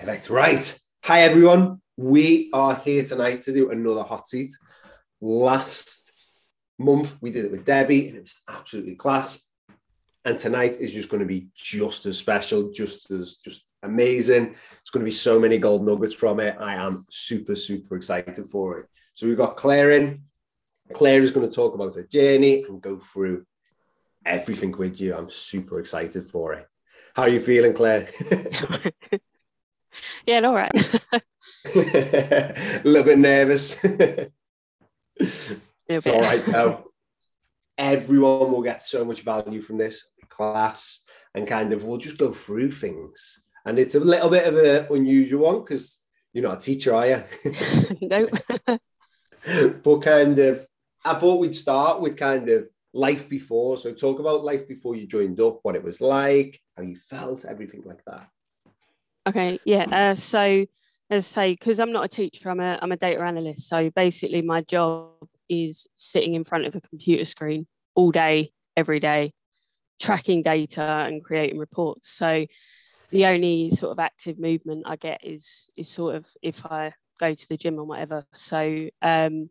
Perfect. Right. Hi, everyone. We are here tonight to do another hot seat. Last month, we did it with Debbie, and it was absolutely class. And tonight is just going to be just as special, just as just amazing. It's going to be so many gold nuggets from it. I am super, super excited for it. So we've got Claire in. Claire is going to talk about her journey and go through everything with you. I'm super excited for it. How are you feeling, Claire? yeah, all right. a little bit nervous. it's all right though. Everyone will get so much value from this class, and kind of we'll just go through things. And it's a little bit of an unusual one because you're not a teacher, are you? no. but kind of, I thought we'd start with kind of life before. So talk about life before you joined up, what it was like, how you felt, everything like that. Okay, yeah. Uh, so as I say, because I'm not a teacher, I'm a I'm a data analyst. So basically, my job is sitting in front of a computer screen all day, every day, tracking data and creating reports. So the only sort of active movement I get is is sort of if I go to the gym or whatever. So um,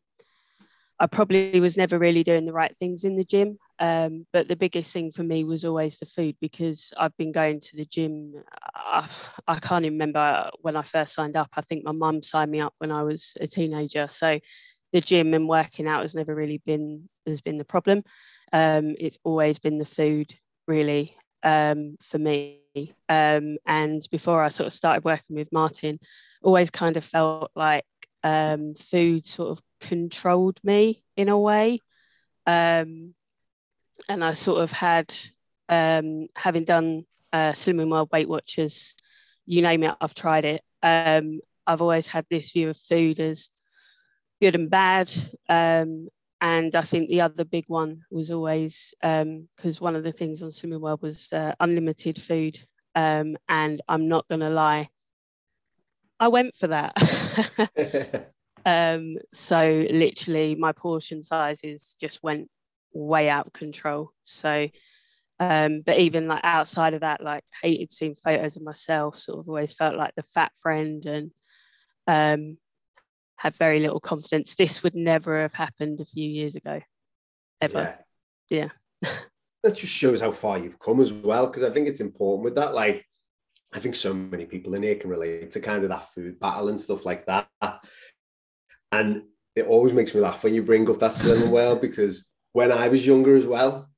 I probably was never really doing the right things in the gym. Um, but the biggest thing for me was always the food because I've been going to the gym. I, I can't even remember when I first signed up. I think my mum signed me up when I was a teenager. So the gym and working out has never really been has been the problem. Um, it's always been the food really um, for me. Um, and before I sort of started working with Martin, always kind of felt like um, food sort of controlled me in a way. Um, and I sort of had, um, having done uh, Slimming World Weight Watchers, you name it, I've tried it. Um, I've always had this view of food as good and bad. Um, and I think the other big one was always because um, one of the things on Slimming World was uh, unlimited food. Um, and I'm not going to lie, I went for that. um, so literally, my portion sizes just went way out of control. So, um, but even like outside of that, like hated seeing photos of myself. Sort of always felt like the fat friend, and um, had very little confidence. This would never have happened a few years ago, ever. Yeah. yeah. that just shows how far you've come as well, because I think it's important with that. Like, I think so many people in here can relate to kind of that food battle and stuff like that. And it always makes me laugh when you bring up that Slimming World because when I was younger as well,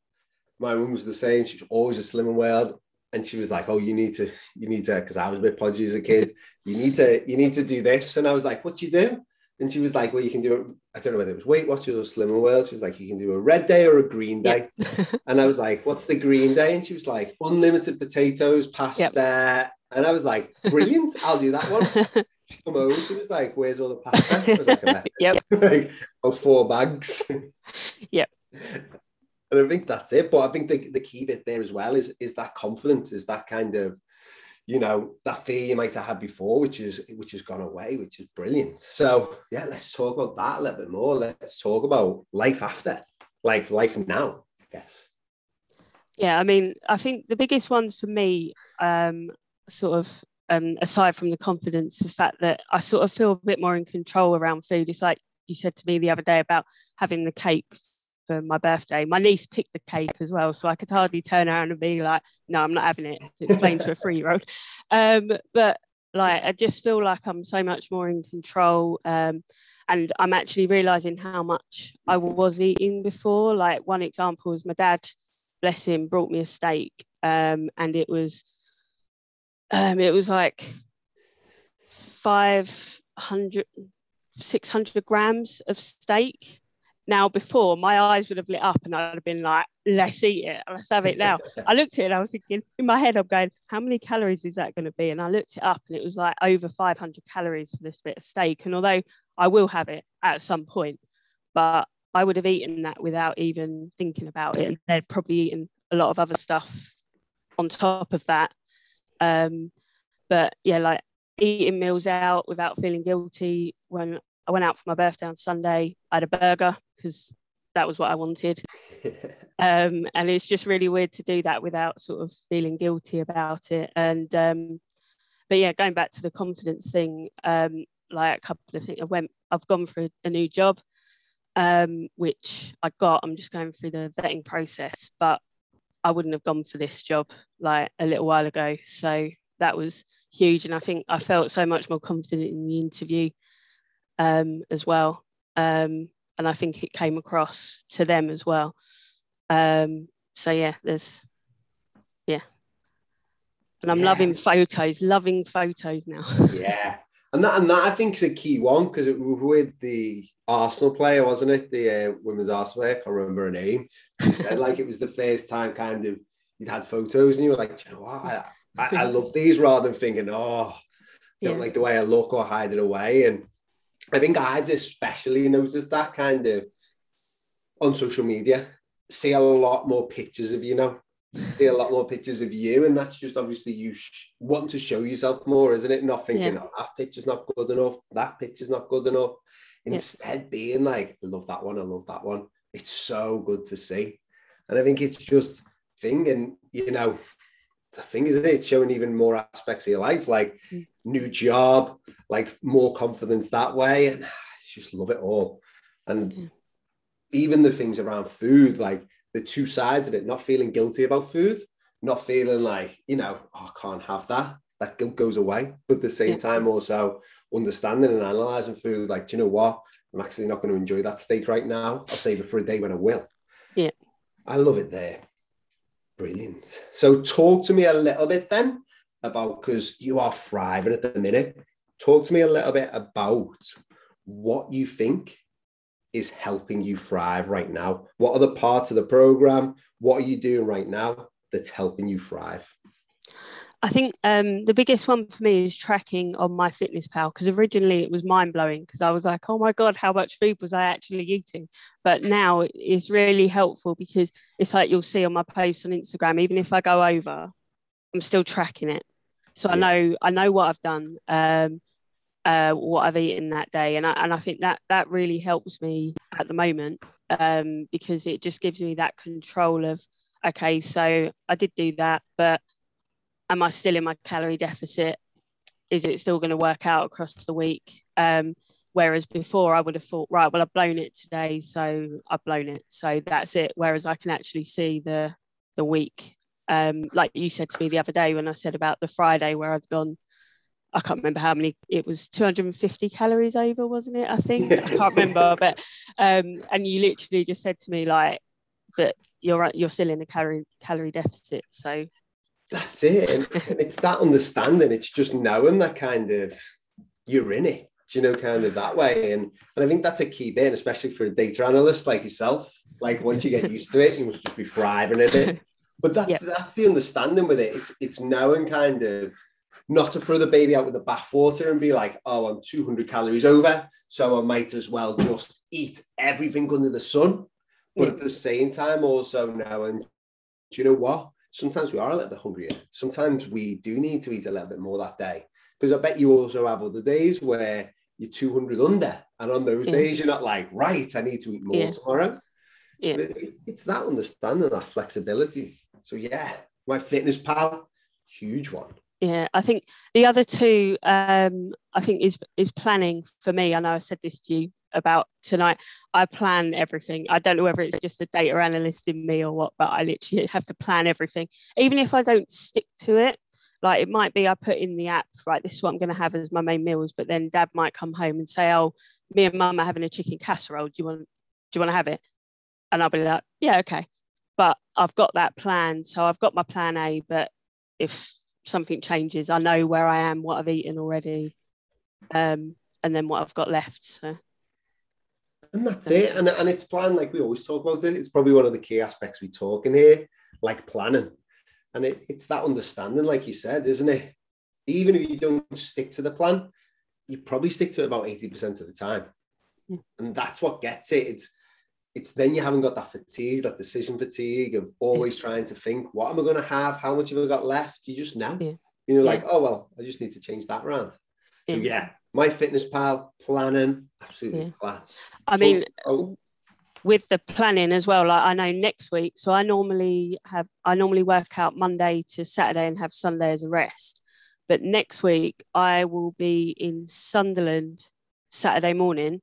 my mum was the same. She was always a Slimming World. And she was like, "Oh, you need to, you need to," because I was a bit podgy as a kid. You need to, you need to do this. And I was like, "What do you do?" And she was like, "Well, you can do it. I don't know whether it was Weight Watchers or Slimming World." She was like, "You can do a red day or a green day." And I was like, "What's the green day?" And she was like, "Unlimited potatoes, pasta, yep. And I was like, brilliant, I'll do that one. She come over, she was like, where's all the pasta? I was like, yep. like, oh, four bags. yep. And I think that's it. But I think the, the key bit there as well is, is that confidence, is that kind of, you know, that fear you might have had before, which is which has gone away, which is brilliant. So yeah, let's talk about that a little bit more. Let's talk about life after, like life now, I guess. Yeah, I mean, I think the biggest ones for me, um, sort of um, aside from the confidence, the fact that I sort of feel a bit more in control around food. It's like you said to me the other day about having the cake for my birthday. My niece picked the cake as well, so I could hardly turn around and be like, "No, I'm not having it." To explain to a three-year-old, um, but like I just feel like I'm so much more in control. Um, and I'm actually realizing how much I was eating before. Like one example was my dad, bless him, brought me a steak, um, and it was um, it was like 500, 600 grams of steak. Now, before my eyes would have lit up and I'd have been like, let's eat it, let's have it now. I looked at it and I was thinking, in my head, I'm going, how many calories is that going to be? And I looked it up and it was like over 500 calories for this bit of steak. And although I will have it at some point, but I would have eaten that without even thinking about it. And they'd probably eaten a lot of other stuff on top of that um, but yeah, like eating meals out without feeling guilty. When I went out for my birthday on Sunday, I had a burger because that was what I wanted. um, and it's just really weird to do that without sort of feeling guilty about it. And um, but yeah, going back to the confidence thing, um, like a couple of things, I went, I've gone for a new job, um, which I got. I'm just going through the vetting process, but I wouldn't have gone for this job like a little while ago. So that was huge, and I think I felt so much more confident in the interview um, as well. Um, and I think it came across to them as well. Um, so yeah, there's yeah, and I'm yeah. loving photos, loving photos now. yeah, and that and that I think is a key one because it was with the Arsenal player, wasn't it? The uh, women's Arsenal player, I can't remember her name. She said like it was the first time kind of you'd had photos and you were like, you know what, I, I, I love these rather than thinking, oh, don't yeah. like the way I look or hide it away. And I think I've especially noticed that kind of on social media. See a lot more pictures of you now. See a lot more pictures of you, and that's just obviously you sh- want to show yourself more, isn't it? Not thinking, yeah. oh, that picture's not good enough, that picture's not good enough. Instead, yeah. being like, I love that one, I love that one. It's so good to see, and I think it's just thing, and you know, the thing is. It's showing even more aspects of your life, like mm. new job, like more confidence that way, and I just love it all. And mm. even the things around food, like the two sides of it, not feeling guilty about food, not feeling like, you know, oh, I can't have that. That guilt goes away. But at the same yeah. time, also understanding and analyzing food, like, do you know what? I'm actually not going to enjoy that steak right now. I'll save it for a day when I will. Yeah. I love it there. Brilliant. So talk to me a little bit then about because you are thriving at the minute. Talk to me a little bit about what you think is helping you thrive right now? What are the parts of the program? What are you doing right now that's helping you thrive? I think um, the biggest one for me is tracking on MyFitnessPal because originally it was mind blowing because I was like, oh my God, how much food was I actually eating? But now it's really helpful because it's like you'll see on my posts on Instagram, even if I go over, I'm still tracking it. So yeah. I know I know what I've done. Um, uh, what I've eaten that day, and I, and I think that that really helps me at the moment um, because it just gives me that control of okay, so I did do that, but am I still in my calorie deficit? Is it still going to work out across the week? Um, whereas before I would have thought, right, well I've blown it today, so I've blown it, so that's it. Whereas I can actually see the the week, um, like you said to me the other day when I said about the Friday where I'd gone I can't remember how many it was 250 calories over, wasn't it? I think I can't remember, but um, and you literally just said to me like, but you're you're still in a calorie calorie deficit, so that's it, and, and it's that understanding. It's just knowing that kind of you're in it, you know, kind of that way, and and I think that's a key bit, especially for a data analyst like yourself. Like once you get used to it, you must just be thriving in it. But that's yep. that's the understanding with it. It's it's knowing kind of not to throw the baby out with the bathwater and be like, oh, I'm 200 calories over, so I might as well just eat everything under the sun. But at the same time, also knowing, do you know what? Sometimes we are a little bit hungrier. Sometimes we do need to eat a little bit more that day. Because I bet you also have other days where you're 200 under. And on those days, you're not like, right, I need to eat more yeah. tomorrow. Yeah. It, it's that understanding, that flexibility. So, yeah, MyFitnessPal, huge one yeah i think the other two um i think is is planning for me i know i said this to you about tonight. I plan everything. I don't know whether it's just the data analyst in me or what but i literally have to plan everything. Even if i don't stick to it like it might be i put in the app right this is what i'm going to have as my main meals but then dad might come home and say oh me and mum are having a chicken casserole. Do you want do you want to have it? And i'll be like yeah okay. But i've got that plan so i've got my plan a but if something changes, I know where I am, what I've eaten already, um, and then what I've got left. So. And that's it. And, and it's planned like we always talk about it. It's probably one of the key aspects we talk in here, like planning. And it, it's that understanding, like you said, isn't it? Even if you don't stick to the plan, you probably stick to it about 80% of the time. Yeah. And that's what gets it. It's it's then you haven't got that fatigue, that decision fatigue of always yeah. trying to think, what am I going to have? How much have I got left? You just know. Yeah. You know, like, oh, well, I just need to change that round. So, yeah, MyFitnessPal, planning, absolutely class. I so, mean, oh, with the planning as well, like I know next week, so I normally have, I normally work out Monday to Saturday and have Sunday as a rest. But next week, I will be in Sunderland Saturday morning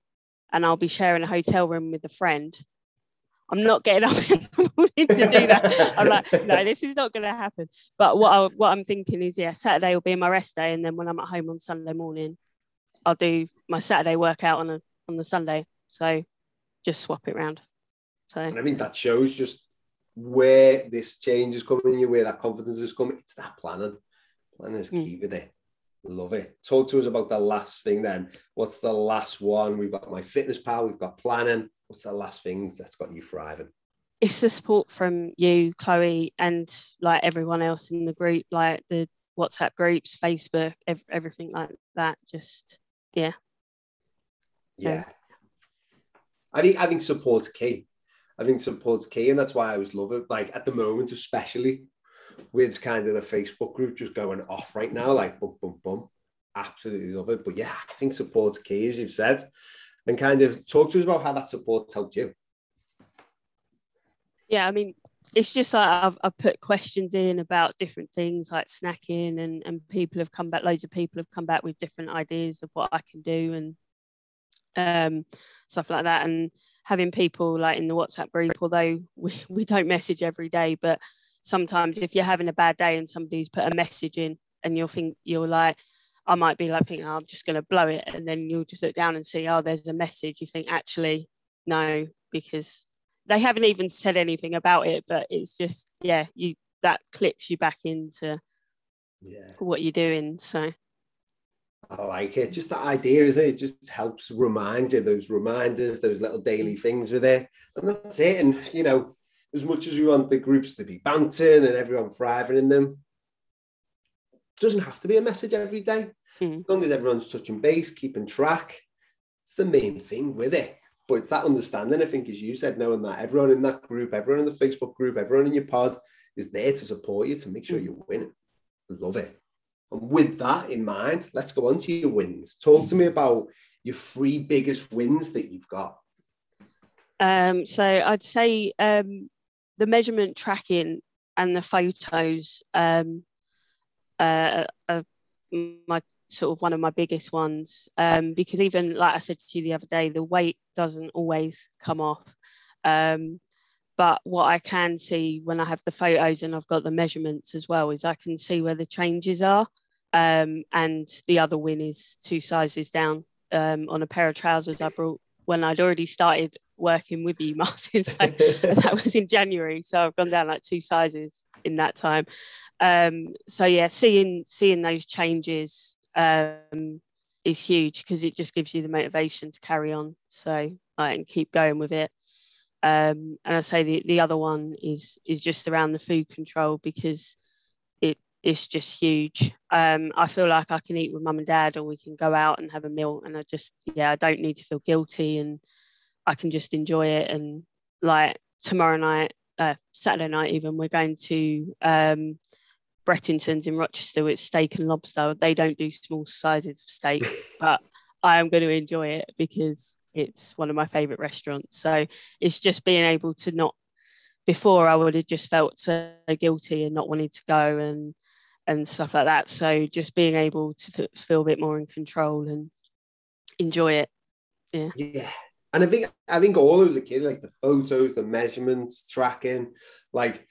and I'll be sharing a hotel room with a friend. I'm not getting up in the morning to do that. I'm like, no, this is not going to happen. But what I, what I'm thinking is, yeah, Saturday will be my rest day, and then when I'm at home on Sunday morning, I'll do my Saturday workout on a on the Sunday. So just swap it around. So and I think that shows just where this change is coming you, where that confidence is coming. It's that planning. Planning is key mm. with it. Love it. Talk to us about the last thing then. What's the last one? We've got MyFitnessPal, we've got planning. What's the last thing that's got you thriving? It's the support from you, Chloe, and like everyone else in the group, like the WhatsApp groups, Facebook, ev- everything like that. Just yeah. Yeah. I think I think support's key. I think support's key, and that's why I was loving. Like at the moment, especially with kind of the Facebook group just going off right now, like boom, boom, boom. Absolutely love it. But yeah, I think support's key, as you've said. And kind of talk to us about how that support's helped you. Yeah, I mean, it's just like I've, I've put questions in about different things like snacking, and, and people have come back, loads of people have come back with different ideas of what I can do and um, stuff like that. And having people like in the WhatsApp group, although we, we don't message every day, but sometimes if you're having a bad day and somebody's put a message in and you'll think you're like I might be like thinking oh, I'm just going to blow it and then you'll just look down and see oh there's a message you think actually no because they haven't even said anything about it but it's just yeah you that clicks you back into yeah what you're doing so I like it. Just the idea is it? it just helps remind you those reminders, those little daily things with it, and that's it. And you know, as much as we want the groups to be bouncing and everyone thriving in them, doesn't have to be a message every day. Mm. As long as everyone's touching base, keeping track, it's the main thing with it. But it's that understanding, I think, as you said, knowing that everyone in that group, everyone in the Facebook group, everyone in your pod is there to support you to make sure you win. Love it. And with that in mind, let's go on to your wins. Talk to me about your three biggest wins that you've got. Um, so I'd say um, the measurement tracking and the photos um, uh, are my sort of one of my biggest ones um, because even like I said to you the other day, the weight doesn't always come off. Um, but what I can see when I have the photos and I've got the measurements as well is I can see where the changes are. Um, and the other win is two sizes down um, on a pair of trousers I brought when I'd already started working with you, Martin. So that was in January. So I've gone down like two sizes in that time. Um, so yeah, seeing seeing those changes um, is huge because it just gives you the motivation to carry on. So like, and keep going with it. Um, and I say the, the other one is is just around the food control because it it's just huge. Um, I feel like I can eat with mum and dad, or we can go out and have a meal, and I just yeah, I don't need to feel guilty and I can just enjoy it. And like tomorrow night, uh, Saturday night, even we're going to um, Brettington's in Rochester. It's steak and lobster. They don't do small sizes of steak, but I am going to enjoy it because it's one of my favorite restaurants. So it's just being able to not. Before I would have just felt so guilty and not wanted to go and and stuff like that. So just being able to feel a bit more in control and enjoy it. Yeah. Yeah. And I think I think all as a kid, like the photos, the measurements, tracking, like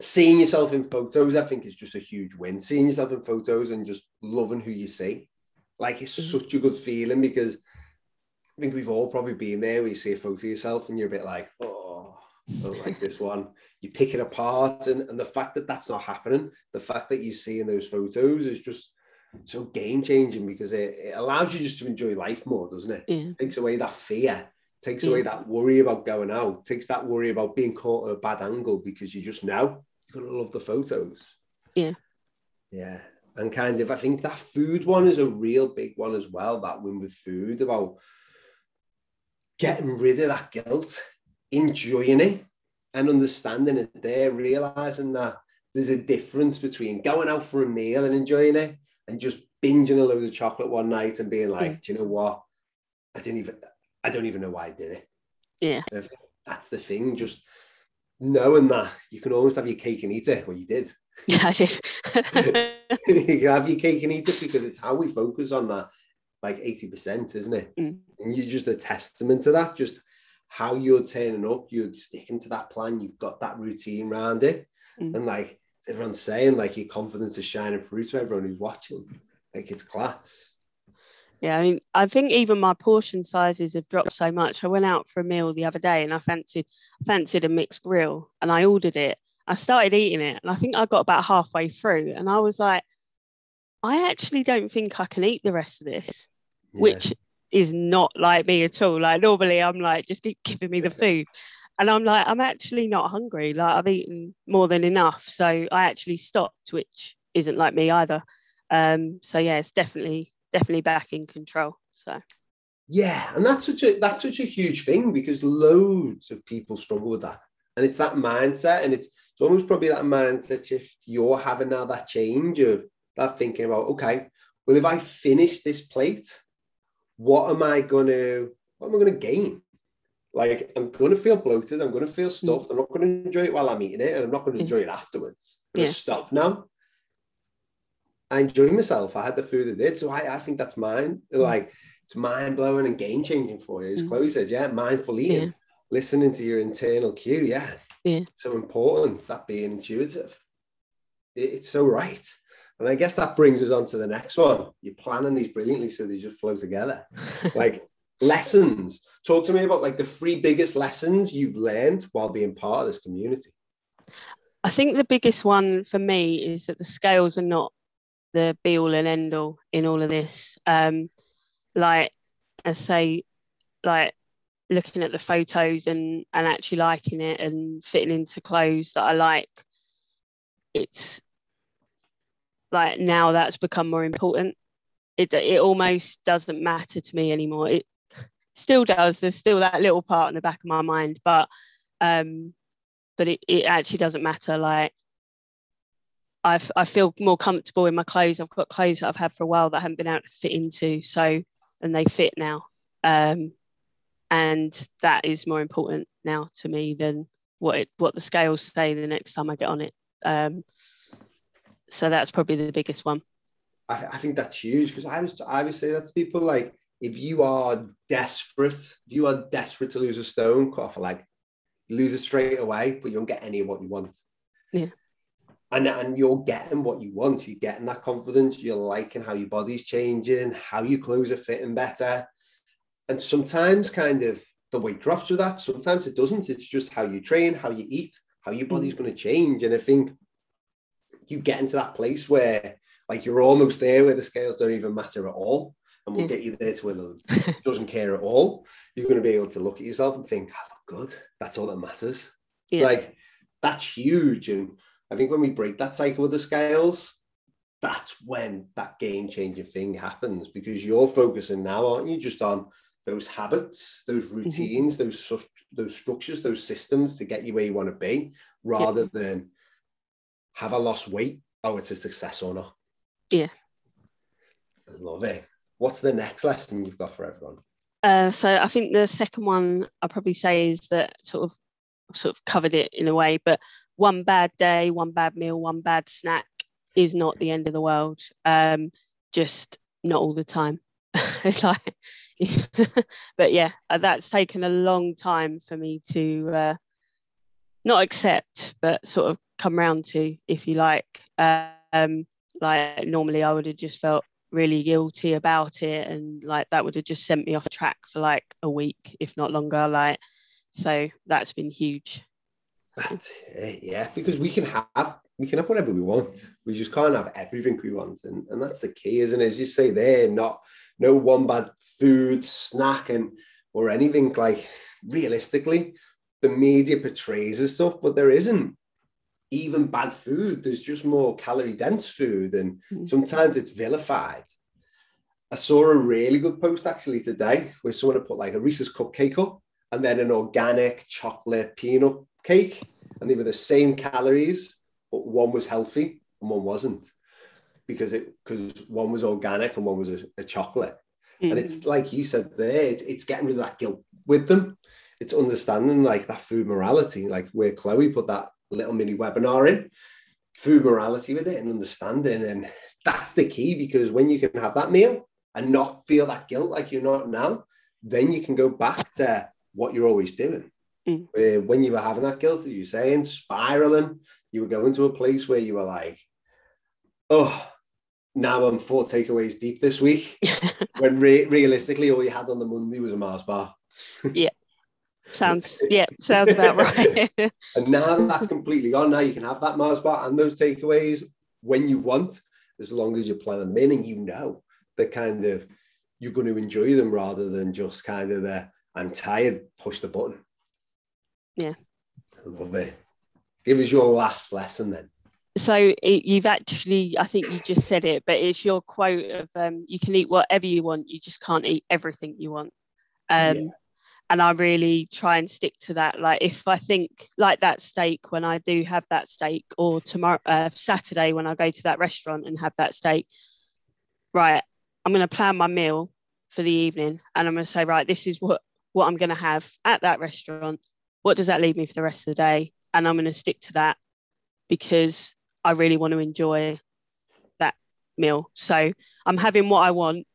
seeing yourself in photos, I think is just a huge win. Seeing yourself in photos and just loving who you see. Like it's mm-hmm. such a good feeling because I think we've all probably been there where you see a photo of yourself and you're a bit like, oh, I don't like this one. You pick it apart. And, and the fact that that's not happening, the fact that you see in those photos is just so game changing because it, it, allows you just to enjoy life more, doesn't it? Yeah. it takes away that fear, takes yeah. away that worry about going out, takes that worry about being caught at a bad angle because you just know you're gonna love the photos. Yeah. Yeah. And kind of I think that food one is a real big one as well, that win with food about getting rid of that guilt, enjoying it and understanding it there, realizing that there's a difference between going out for a meal and enjoying it and just binging a load of chocolate one night and being like, mm. do you know what? I didn't even, I don't even know why I did it. Yeah. That's the thing. Just knowing that you can almost have your cake and eat it. Well, you did. Yeah, I did. you can have your cake and eat it because it's how we focus on that, like 80%, isn't it? Mm. And you're just a testament to that, just how you're turning up, you're sticking to that plan, you've got that routine around it. Mm. And like everyone's saying, like your confidence is shining through to everyone who's watching. Like it's class. Yeah, I mean, I think even my portion sizes have dropped so much. I went out for a meal the other day and I fancied fancied a mixed grill and I ordered it. I started eating it and I think I got about halfway through and I was like, I actually don't think I can eat the rest of this, Yeah. which is not like me at all. Like normally I'm like, just keep giving me the food. And I'm like, I'm actually not hungry. Like I've eaten more than enough. So I actually stopped, which isn't like me either. Um, so yeah, it's definitely definitely back in control. So Yeah, and that's such a that's such a huge thing because loads of people struggle with that. And it's that mindset, and it's, it's almost probably that mindset shift you're having now, that change of that thinking about, okay, well, if I finish this plate, what am I gonna what am I gonna gain? Like I'm gonna feel bloated, I'm gonna feel hmm. stuffed, I'm not gonna enjoy it while I'm eating it, and I'm not gonna enjoy it afterwards. I'm gonna Yeah. stop now. I enjoy myself. I had the food I did, so I, I think that's mine. Like it's mind blowing and game changing for you. As Mm. Chloe says, yeah, mindful eating, Yeah. listening to your internal cue. Yeah, Yeah. so important. That being intuitive. It- it's so right. And I guess that brings us on to the next one. You're planning these brilliantly, so they just flow together. Like lessons. Talk to me about like the three biggest lessons you've learned while being part of this community. I think the biggest one for me is that the scales are not the be all and end all in all of this. Um, like I say, like looking at the photos and and actually liking it and fitting into clothes that I like. It's like now that's become more important. It it almost doesn't matter to me anymore. It still does. There's still that little part in the back of my mind, but um, but it, it actually doesn't matter. Like I've, I feel more comfortable in my clothes. I've got clothes that I've had for a while that I haven't been able to fit into. So, and they fit now. Um, and that is more important now to me than what it, what the scales say the next time I get on it. Um, so that's probably the biggest one. I, I think that's huge because I was I would say that to people like if you are desperate, if you are desperate to lose a stone, cut off a leg, lose it straight away, but you don't get any of what you want. Yeah. And, and you're getting what you want. You're getting that confidence. You're liking how your body's changing, how your clothes are fitting better. And sometimes kind of the weight drops with that. Sometimes it doesn't. It's just how you train, how you eat, how your body's mm. going to change. And I think you get into that place where like you're almost there where the scales don't even matter at all. And we'll get you there to where it doesn't care at all. You're going to be able to look at yourself and think, I look good. That's all that matters. Yeah. Like that's huge. And I think when we break that cycle with the scales, that's when that game changing thing happens because you're focusing now, aren't you, just on those habits, those routines, those sus- those structures, those systems to get you where you want to be, rather than have I lost weight? Oh, it's a success or not. Yeah. I love it. What's the next lesson you've got for everyone? Uh, so I think the second one I'll probably say is that sort of sort of covered it in a way, but one bad day, one bad meal, one bad snack is not the end of the world. Um, just not all the time. it's like, but yeah, uh, that's taken a long time for me to uh, not accept, but sort of come round to, if you like. Um, like normally, I would have just felt really guilty about it and like that would have just sent me off track for like a week if not longer like so that's been huge That's it, yeah, because we can have we can have whatever we want. We just can't have everything we want, and, and that's the key, isn't it? As you say, there, not no one bad food, snack, and or anything like. Realistically, the media portrays as stuff, but there isn't even bad food. There's just more calorie dense food, and Mm. sometimes it's vilified. I saw a really good post actually today where someone had put like a Reese's cupcake up and then an organic chocolate peanut cake, and they were the same calories, but one was healthy and one wasn't because it because one was organic and one was a, a chocolate. And Mm. it's like you said there, it- it's getting rid of that guilt with them. It's understanding like that food morality, like where Chloe put that little mini webinar in. food morality with it and understanding. And that's the key because when you can have that meal and not feel that guilt like you're not now, then you can go back to what you're always doing. Mm. When you were having that guilt, as you're saying, spiraling, you were going to a place where you were like, oh, now I'm four takeaways deep this week. when re- realistically, all you had on the Monday was a Mars bar. yeah. Sounds yeah, sounds about right. and now that's completely gone. Now you can have that Mars bar and those takeaways when you want, as long as you're planning them in and you know that kind of you're going to enjoy them rather than just kind of the I'm tired, push the button. Yeah. Love it. Give us your last lesson then. So it, you've actually, I think you just said it, but it's your quote of um, you can eat whatever you want, you just can't eat everything you want. Um, yeah. And I really try and stick to that. Like if I think like that steak when I do have that steak, or tomorrow uh, Saturday when I go to that restaurant and have that steak, right? I'm going to plan my meal for the evening, and I'm going to say, right, this is what what I'm going to have at that restaurant. What does that leave me for the rest of the day? And I'm going to stick to that because I really want to enjoy that meal. So I'm having what I want,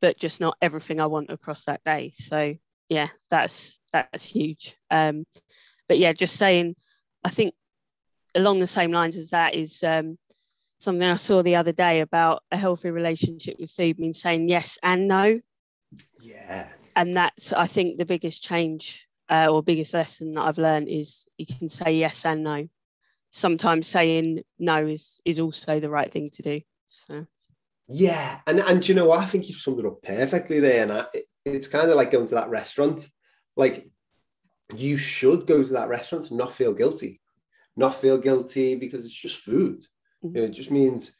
but just not everything I want across that day. So yeah, that's that's huge. Um, but yeah, just saying, I think along the same lines as that is um, something I saw the other day about a healthy relationship with food means saying yes and no. Yeah. And that's I think the biggest change uh, or biggest lesson that I've learned is you can say yes and no. Sometimes saying no is is also the right thing to do. So. Yeah, and and you know what? I think you've summed it up perfectly there. And I, it, it's kind of like going to that restaurant. Like you should go to that restaurant and not feel guilty, not feel guilty because it's just food. Mm-hmm. You know, it just means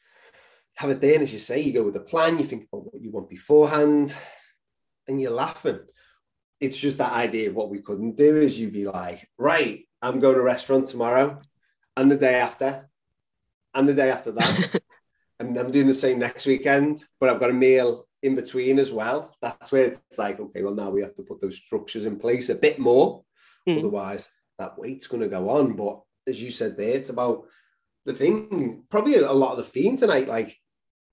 have it there, and as you say, you go with a plan. You think about what you want beforehand, and you're laughing it's just that idea of what we couldn't do is you'd be like, right, I'm going to a restaurant tomorrow and the day after and the day after that. and I'm doing the same next weekend, but I've got a meal in between as well. That's where it's like, okay, well, now we have to put those structures in place a bit more. Mm. Otherwise, that weight's going to go on. But as you said there, it's about the thing, probably a lot of the theme tonight, like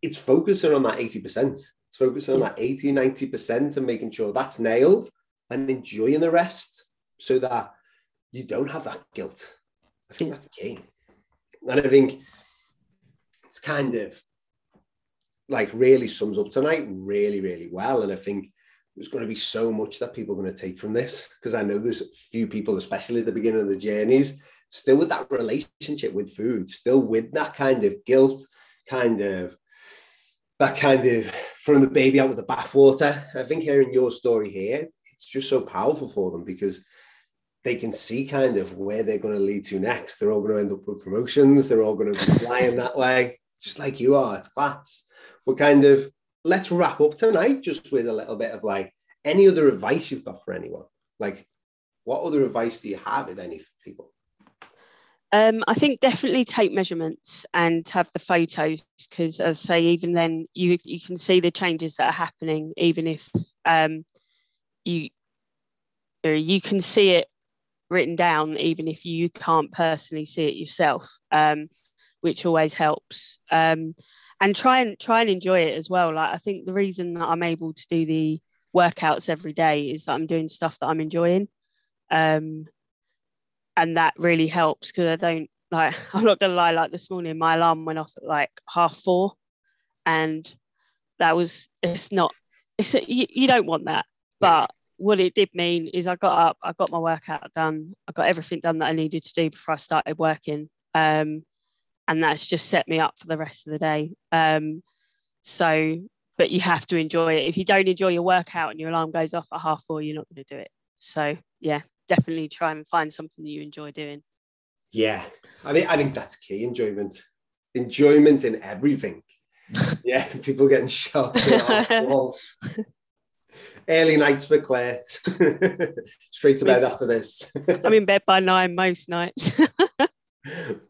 it's focusing on that 80%. Focusing on that 80, 90% and making sure that's nailed and enjoying the rest so that you don't have that guilt. I think that's key. And I think it's kind of like really sums up tonight really, really well. And I think there's going to be so much that people are going to take from this because I know there's a few people, especially at the beginning of the journeys, still with that relationship with food, still with that kind of guilt, kind of that kind of throwing the baby out with the bathwater. I think hearing your story here, it's just so powerful for them because they can see kind of where they're going to lead to next. They're all going to end up with promotions. They're all going to be flying that way, just like you are. It's class. We're kind of let's wrap up tonight just with a little bit of like any other advice you've got for anyone. Like, what other advice do you have, if any, for people? Um, I think definitely take measurements and have the photos because, as I say, even then you you can see the changes that are happening, even if um, you you can see it written down even if you can't personally see it yourself um, which always helps. Um, and try and try and enjoy it as well. Like i think the reason that i'm able to do the workouts every day is that i'm doing stuff that i'm enjoying. Um, and that really helps because i don't like i'm not gonna lie like this morning my alarm went off at like half four and that was it's not it's a, you, you don't want that but what it did mean is I got up, I got my workout done, I got everything done that I needed to do before I started working. Um, and that's just set me up for the rest of the day. Um, so, but you have to enjoy it. If you don't enjoy your workout and your alarm goes off at half four, you're not going to do it. So, yeah, definitely try and find something that you enjoy doing. Yeah, I think I think that's key enjoyment, enjoyment in everything. yeah, people getting shocked early nights for Claire. Straight to bed after this. I'm in bed by nine most nights.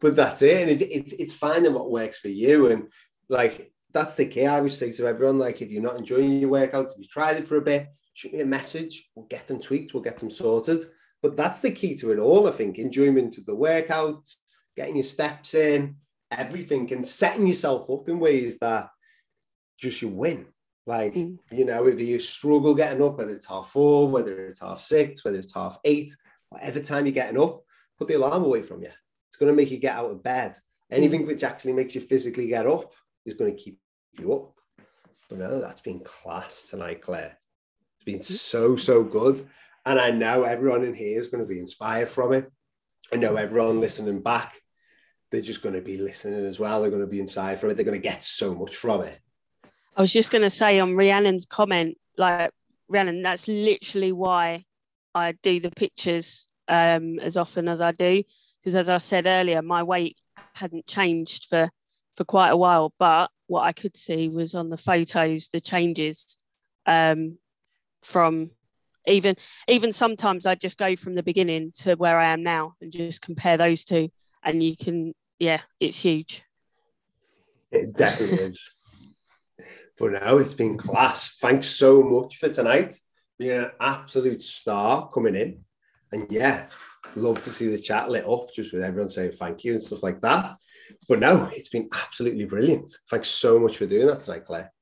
but that's it. And it, it, it's finding what works for you. And like, that's the key. I always say to everyone, like, if you're not enjoying your workout, if you tried it for a bit, shoot me a message. We'll get them tweaked. We'll get them sorted. But that's the key to it all, I think. Enjoyment of the workout, getting your steps in, everything and setting yourself up in ways that just you win. Like, mm. you know, if you struggle getting up, whether it's half four, whether it's half six, whether it's half eight, whatever time you're getting up, put the alarm away from you. It's going to make you get out of bed. Anything which actually makes you physically get up is going to keep you up. But no, that's been class tonight, Claire. It's been so, so good. And I know everyone in here is going to be inspired from it. I know everyone listening back, they're just going to be listening as well. They're going to be inside from it. They're going to get so much from it. I was just going to say on Rhiannon's comment, like, Rhiannon, that's literally why I do the pictures um, as often as I do. Because as I said earlier, my weight hadn't changed for, for quite a while. But what I could see was on the photos, the changes um, from even even sometimes I just go from the beginning to where I am now and just compare those two, and you can, yeah, it's huge. It definitely is. But now it's been class. Thanks so much for tonight. Being an absolute star coming in, and yeah, love to see the chat lit up just with everyone saying thank you and stuff like that. But no, it's been absolutely brilliant. Thanks so much for doing that tonight, Claire.